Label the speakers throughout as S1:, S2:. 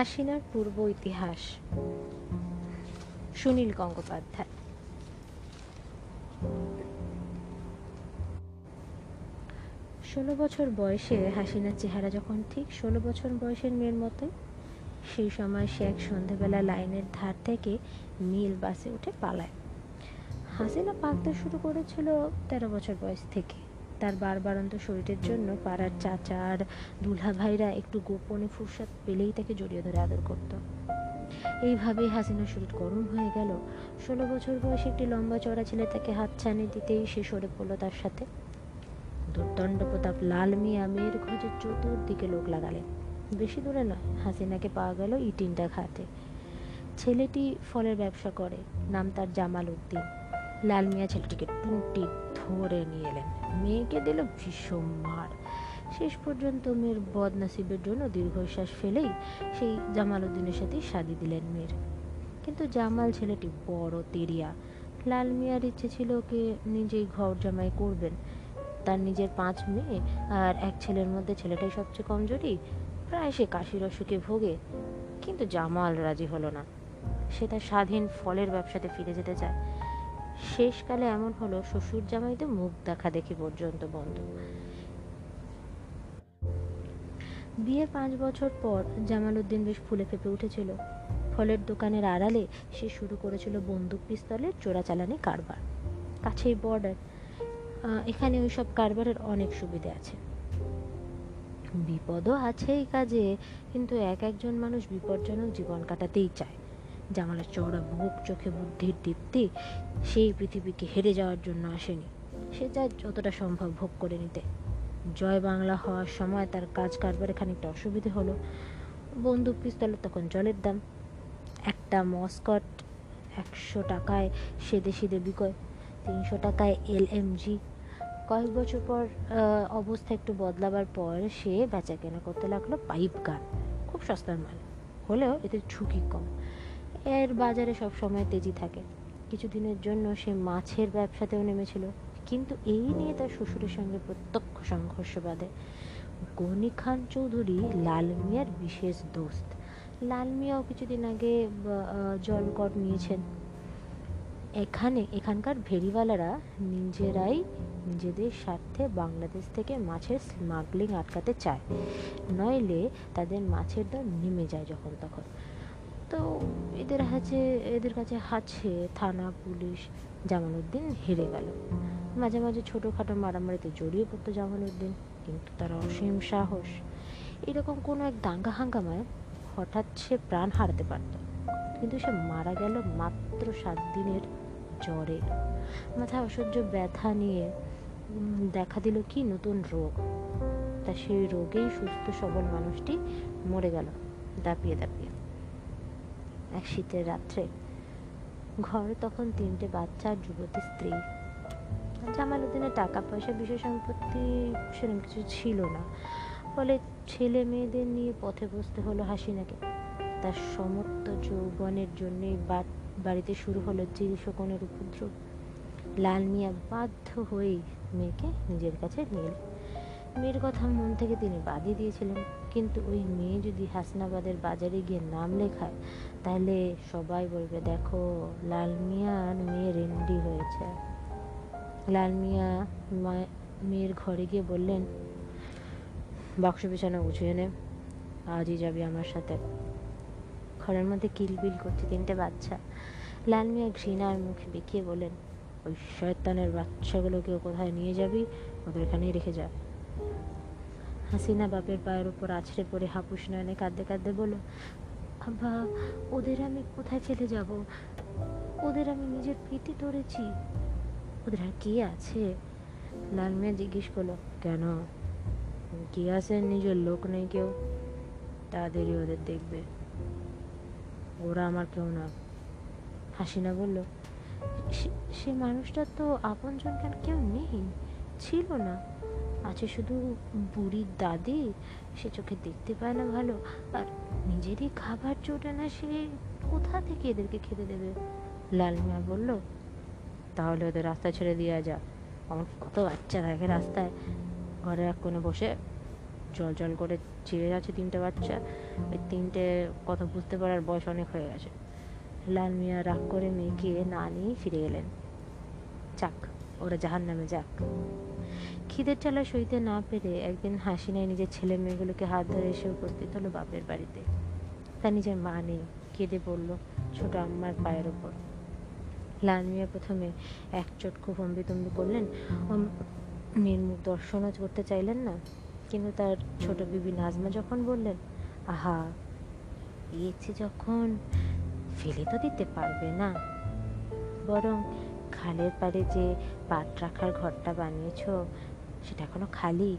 S1: হাসিনার পূর্ব ইতিহাস। সুনীল গঙ্গোপাধ্যায়। ষোলো বছর বয়সে হাসিনার চেহারা যখন ঠিক ষোলো বছর বয়সের মেয়ের মতো, সেই সময় সে এক সন্ধেবেলা লাইনের ধার থেকে নীল বাসে উঠে পালায়। হাসিনা পাকতে শুরু করেছিল তেরো বছর বয়স থেকে। তার বারবারন্ত শরীরের জন্য পাড়ার চাচা আর দুলহা ভাইরা একটু গোপনে ফুরসাদ পেলেই তাকে জড়িয়ে ধরে আদর করত। এইভাবেই হাসিনার শরীর গরম হয়ে গেল। ষোলো বছর বয়সে একটি লম্বা চড়া ছেলে তাকে হাত ছানি দিতেই সে সরে পড়ল তার সাথে। দুর্দণ্ড প্রতাপ লাল মিয়া মেয়ের খোঁজে চতুর্দিকে লোক লাগালেন। বেশি দূরে নয়, হাসিনাকে পাওয়া গেল ইটিনটা ঘাটে। ছেলেটি ফলের ব্যবসা করে, নাম তার জামাল উদ্দিন। লাল মিয়া ছেলেটিকে টুনটি ধরে নিয়ে এলেন। মেয়েকে দিল ভীষণ মার। শেষ পর্যন্ত মেয়ের বদনসিবের জন্য দীর্ঘশ্বাস ফেলেই সেই জামাল উদ্দিনের সাথেই শাদি দিলেন মেয়ের। কিন্তু জামাল ছেলেটি বড় তেরিয়া। লাল মিয়ার ইচ্ছে ছিল ওকে নিজেই ঘর জামাই করবেন। তার নিজের পাঁচ মেয়ে আর এক ছেলের মধ্যে ছেলেটাই সবচেয়ে কমজোরি। প্রায় সে কাশির অসুখে ভোগে। কিন্তু জামাল রাজি হলো না। সে তার স্বাধীন ফলের ব্যবসাতে ফিরে যেতে চায়। শেষকালে এমন হলো শ্বশুর জামাইতে মুখ দেখা দেখি পর্যন্ত বন্ধ। বিয়ের পাঁচ বছর পর জামাল উদ্দিন বেশ ফুলে ফেপে উঠেছিল। ফলের দোকানের আড়ালে সে শুরু করেছিল বন্দুক পিস্তলের চোরাচালানি কারবার। কাছেই বর্ডার এখানে ওই সব কারবারের অনেক সুবিধে আছে। বিপদও আছে এই কাজে, কিন্তু এক একজন মানুষ বিপজ্জনক জীবন কাটাতেই চায়। জামালের চওড়া বুক চোখে বুদ্ধির দীপ্তি, সেই পৃথিবীকে হেরে যাওয়ার জন্য আসেনি। সে চায় যতটা সম্ভব ভোগ করে নিতে। জয় বাংলা হওয়ার সময় তার কাজ কারবারে খানিকটা অসুবিধে হলো। বন্দুক পিস্তলের তখন জলের দাম। একটা মস্কট, একশো টাকায় সেদে সেদে বিকয় তিনশো টাকায় এল এম জি। কয়েক বছর পর অবস্থা একটু বদলাবার পর সে বেচা কেনা করতে লাগল পাইপ গান। খুব সস্তার মাল। হলেও এতে ঝুঁকি কম। এর বাজারে সব সময় তেজি থাকে। কিছুদিনের জন্য সে মাছের ব্যবসাতেও নেমেছিল। কিন্তু এই নিয়ে তার শ্বশুরের সঙ্গে প্রত্যক্ষ সংঘর্ষ বাঁধে। গনি খান চৌধুরী লাল মিয়ার বিশেষ দোস্ত। লাল মিয়াও কিছুদিন আগে জলকট নিয়েছেন। এখানে, এখানকার ভেরিওয়ালারা নিজেরাই নিজেদের স্বার্থে বাংলাদেশ থেকে মাছের স্মাগলিং আটকাতে চায়। নইলে তাদের মাছের দাম নেমে যায় যখন তখন। এদের কাছে এদের কাছে আছে, থানা, পুলিশ, জামালউদ্দিন হেরে গেল। মাঝে মাঝে ছোটোখাটো মারামারিতে জড়িয়ে পড়তো জামালউদ্দিন, কিন্তু তার অসীম সাহস, এরকম কোনো এক দাঙ্গা হাঙ্গামায় হঠাৎ সে প্রাণ হারাতে পারত। কিন্তু সে মারা গেল মাত্র সাত দিনের জ্বরে। মাথায় অসহ্য ব্যথা নিয়ে দেখা দিল কি নতুন রোগ। তা সেই রোগেই সুস্থ সবল মানুষটি মরে গেল, দাপিয়ে দাপিয়ে। এক শীতের রাত্রে, ঘরে তখন তিনটে বাচ্চা আর যুবতী স্ত্রী। জামাল উদ্দিনের টাকা পয়সা বিষয় সম্পত্তি সেরকম কিছু ছিল না। ফলে ছেলে মেয়েদের নিয়ে পথে বসতে হলো হাসিনাকে তার সমস্ত যৌবনের জন্যে বাড়িতে শুরু হলো চিল শকুনের উপদ্রব। লাল মিয়া বাধ্য হয়েই মেয়েকে নিজের কাছে নিয়ে মেয়ের কথা মন থেকে তিনি বাদই দিয়েছিলেন। কিন্তু ওই মেয়ে যদি হাসনাবাদের বাজারে গিয়ে নাম লেখায়, তাহলে সবাই বলবে, দেখো লাল মিয়ার মেয়ে রেন্ডি হয়েছে। লাল মিয়া মেয়ের ঘরে গিয়ে বললেন, বাক্স বিছানা গুছিয়ে নে, আজই যাবি আমার সাথে। ঘরের মধ্যে কিলবিল করছে তিনটে বাচ্চা। লাল মিয়া ঘৃণার মুখে বেঁকিয়ে বলেন ওই শয়তানের বাচ্চাগুলোকে কোথায় নিয়ে যাবি? ওদের এখানেই রেখে যা। হাসিনা বাপের পায়ের উপর আছড়ে পড়ে হাপুস নয়নে কাঁদতে কাঁদতে বলল, আব্বা, ওদের আমি কোথায় ফেলে যাব? ওদের আমি নিজের পেটে ধরেছি। ওদের আর কে আছে? লাল মিয়া জিজ্ঞেস করল, কেন? কি আছে নিজের লোক নেই কেউ? তাদেরই ওদের দেখবে। ওরা আমার কেউ না। হাসিনা বলল সে মানুষটা তো আপনজন কেন? কেউ নেই, ছিল না। আছে শুধু বুড়ির দাদি? সে চোখে দেখতে পায় না ভালো। আর নিজেরই খাবার জোটে না, সে কোথা থেকে এদেরকে খেতে দেবে? লালমিয়া বলল, তাহলে ওদের রাস্তা ছেড়ে দেওয়া যা। আমার কত বাচ্চা থাকে রাস্তায়। ঘরে এক কোণে বসে জল জল করে চেয়ে যাচ্ছে তিনটে বাচ্চা। ওই তিনটে কথা বুঝতে পারার বয়স অনেক হয়ে গেছে। লাল মিয়া রাগ করে মেয়েকে না নিয়ে ফিরে এলেন। যাক, ওরা জাহান নামে যাক। খিদের চালা সইতে না পেরে একদিন হাসিনায় নিজের ছেলে মেয়েগুলোকে হাত ধরে এসে উপস্থিত হলো বাপের বাড়িতে। তার নিজের মা নেই, কেঁদে পড়ল ছোট আম্মার পায়ের ওপর। লাল মিয়া প্রথমে এক চোট চটকু হম্বিতম্বি করলেন মেয়ের মুখ দর্শনও করতে চাইলেন না? কিন্তু তার ছোট বিবি নাজমা যখন বললেন, আহা ইয়েছে যখন ফেলে তো দিতে পারবে না। বরং খালের পাড়ে যে পাট রাখার ঘরটা বানিয়েছ সেটা এখনও খালি।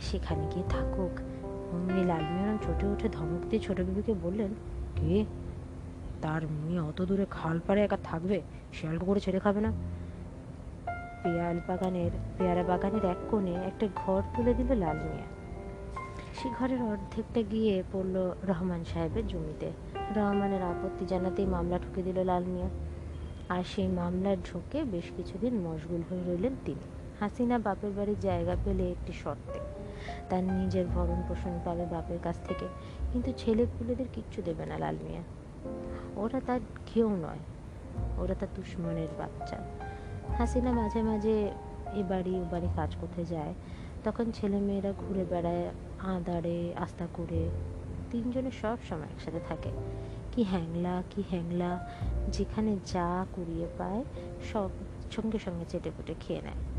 S1: সেখানে গিয়ে থাকুক। অমনি লালমিয়ারাম ছোটে উঠে ধমক দিয়ে ছোট বিবিকে বললেন, কে? তার মেয়ে অত দূরে খাল পাড়ে একা থাকবে? শিয়াল করে ছেড়ে খাবে না? পেয়াল বাগানের, পেয়ারা বাগানের এক কোণে একটা ঘর তুলে দিল লাল মিয়া সে ঘরের অর্ধেকটা গিয়ে পড়ল রহমান সাহেবের জমিতে। রহমানের আপত্তি জানাতেই মামলা ঠুকে দিল লাল মিয়া আর সেই মামলার ঝোঁকে বেশ কিছুদিন মশগুল হয়ে রইলেন তিনি। হাসিনা বাপের বাড়ির জায়গা পেলে একটি শর্তে। তার নিজের ভরণ পোষণ পাবে বাপের কাছ থেকে, কিন্তু ছেলে পুলেদের কিচ্ছু দেবে না লাল মিয়া। ওরা তার কেউ নয়, ওরা তার দুশ্মনের বাচ্চা। হাসিনা মাঝে মাঝে এ বাড়ি ও বাড়ি কাজ করতে যায়। তখন ছেলে মেয়েরা ঘুরে বেড়ায় আদারে আস্তা করে। তিনজনে সব সময় একসাথে থাকে। কি হ্যাংলা কি হ্যাংলা, যেখানে যা কুড়িয়ে পায়, সব সঙ্গে সঙ্গে চেটে পুটে খেয়ে নেয়।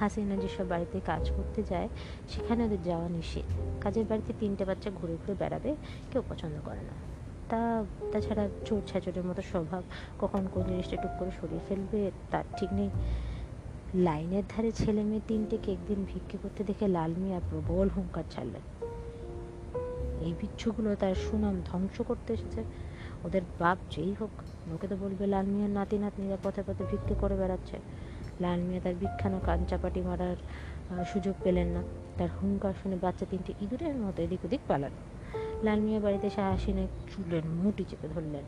S1: হাসিনা যেসব বাড়িতে কাজ করতে যায়, সেখানে ওদের যাওয়া নিষেধ। কাজের বাড়িতে তিনটে বাচ্চা ঘুরে ঘুরে বেড়াবে, কেউ পছন্দ করে না। তা, তাছাড়া চোর ছাচরের মতো স্বভাব কখন কোন জিনিসটা টুক করে সরিয়ে ফেলবে, তার ঠিক নেই। লাইনের ধারে ছেলে মেয়ে তিনটেকে একদিন ভিক্ষে করতে দেখে লাল মিয়া প্রবল হুঙ্কার ছাড়লেন। এই বিচ্ছুগুলো তার সুনাম ধ্বংস করতে এসেছে। ওদের বাপ যেই হোক, লোকে তো বলবে লাল মিয়ার নাতি নাতনিরা পথে পথে ভিক্ষে করে বেড়াচ্ছে। লাল মিয়া তার বিখ্যানো কান চাপাটি মারার সুযোগ পেলেন না। তার হুঙ্কার শুনে বাচ্চা তিনটে ইঁদুরের মতো এদিক ওদিক পালাল। লাল মিয়া বাড়িতে এসে হাসিনে চুলের মুটি চেপে ধরলেন।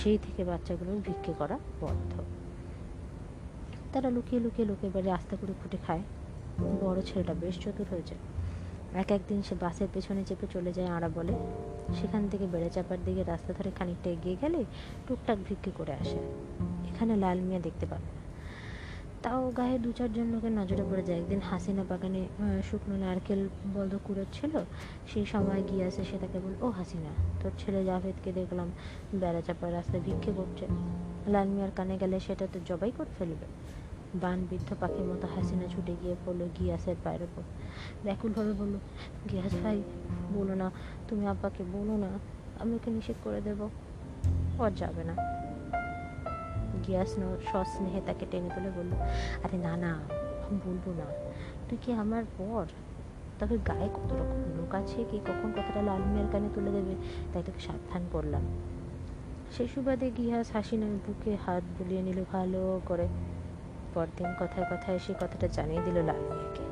S1: সেই থেকে বাচ্চাগুলোর ভিক্ষে করা বন্ধ। তারা লুকিয়ে লুকিয়ে লোকের বাড়ি আস্তে করে ফুটে খায়। বড় ছেলেটা বেশ চতুর হয়েছে এক একদিন সে বাসের পেছনে চেপে চলে যায় আড়া বলে। সেখান থেকে বেড়ে চাপার দিকে রাস্তা ধরে খানিকটা এগিয়ে গেলে টুকটাক ভিক্ষে করে আসে। এখানে লাল মিয়া দেখতে পাবে। তাও গায়ে দু চারজন লোকের নজরে পড়ে যায়। একদিন হাসিনা বাগানে শুকনো নারকেল বন্ধ কুড়োচ্ছিল, সেই সময় গিয়ে আসে সে তাকে বল ও হাসিনা, তোর ছেলে জাভেদকে দেখলাম বেড়া চাপার রাস্তায় ভিক্ষে করছে। লাল মিয়ার কানে গেলে সেটা তো জবাই করে ফেলবে। বান বিদ্ধ পাখির মতো হাসিনা ছুটে গিয়ে পড়ল গিয়াসের পায়ের ওপর ব্যাকুলভাবে বলল, গিয়াস ভাই, বলো না, তুমি আব্বাকে বলো না, আমি ওকে নিষেধ করে দেবো। ও যাবে না। গিয়াস সস্নেহে তাকে টেনে তুলে বলল, আরে না না বলব না। তুই কি আমার পর তবে গায়ে কত রকম লোক আছে? কি কখন লাল মিয়ার কানে তুলে দেবে? তাই তোকে সাবধান করলাম। সেই সুবাদে গিয়াস হাসিনার বুকে হাত বুলিয়ে নিল, ভালো করে। পরদিন কথায় কথায় সে কথাটা জানিয়ে দিল লাল মিয়াকে।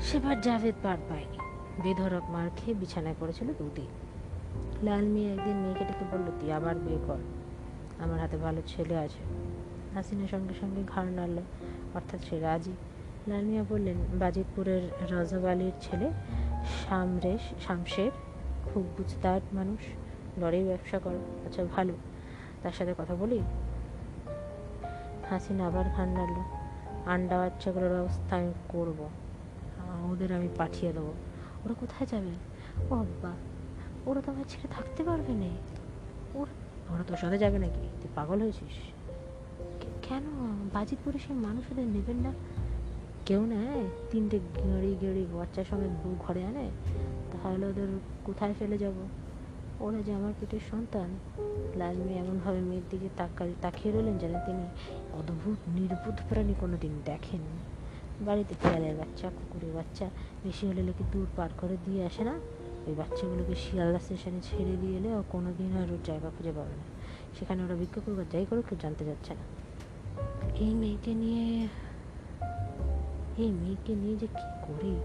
S1: সেবার জাভেদ পার পায়নি। বেধরক মার খেয়ে বিছানায় পড়েছিল দুদিন। লাল মিয়া একদিন মেয়েকে ডেকে বলল, তুই আবার বিয়ে কর। আমার হাতে ভালো ছেলে আছে। হাসিনার সঙ্গে সঙ্গে ঘাড় নাড়ল। অর্থাৎ সে রাজি। লাল মিয়া বললেন, বাজিতপুরের রজব আলীর ছেলে শামরেশ শামশের খুব বুঝদার মানুষ। লড়াই ব্যবসা করে। আচ্ছা ভালো। তার সাথে কথা বলি? হাসিনা আবার ঘাড় নাড়ল। আন্ডা বাচ্চাগুলোর ব্যবস্থা আমি করব। ওদের আমি পাঠিয়ে দেবো। ওরা কোথায় যাবে? ও আব্বা ওরা তো আমার ছেড়ে থাকতে পারবে না। ওরা ওরা তোর সাথে যাবে নাকি? তুই পাগল হয়েছিস? কেন? বাজিতপুরে সেই মানুষ ওদের নেবেন না? কেউ নেয় তিনটে গেঁড়ি গেঁড়ি বাচ্চার সঙ্গে বউ ঘরে আনে তাহলে ওদের কোথায় ফেলে যাব? ওরা যে আমার পেটের সন্তান। লাল মেয়ে এমনভাবে মেয়ের দিকে তাকা তাকিয়ে রইলেন যেন তিনি অদ্ভুত নির্বুধ প্রাণী কোনো দিন দেখেন। বাড়িতে শিয়ালের বাচ্চা কুকুরের বাচ্চা বেশি হলে লোকে দূর পার করে দিয়ে আসে না? ওই বাচ্চাগুলোকে শিয়ালদা স্টেশনে ছেড়ে দিয়ে এলে ও কোনো দিন আর ওর জায়গা খুঁজে পাবে না। সেখানে ওরা বিক্ষোভ করবে যাই করুক কেউ জানতে যাচ্ছে না। এই মেয়েকে নিয়ে, এই মেয়েকে নিয়ে যে কী করি?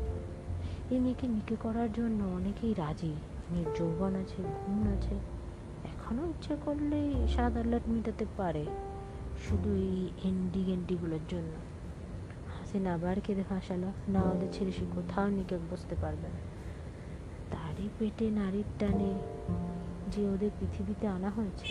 S1: এই মেয়েকে নিকে করার জন্য অনেকেই রাজি। মেয়ের যৌবন আছে, গুণ আছে। এখনও ইচ্ছে করলে সাত আল্লাট মেটাতে পারে। শুধু এই এন্ডি গেন্ডিগুলোর জন্য। ইয়াসিন আবার কেঁদে ফাঁসালো। না ওদের ছেড়ে সে কোথাও নিকে বসতে পারবে না। তারই পেটে নারীর টানে যে ওদের পৃথিবীতে আনা হয়েছে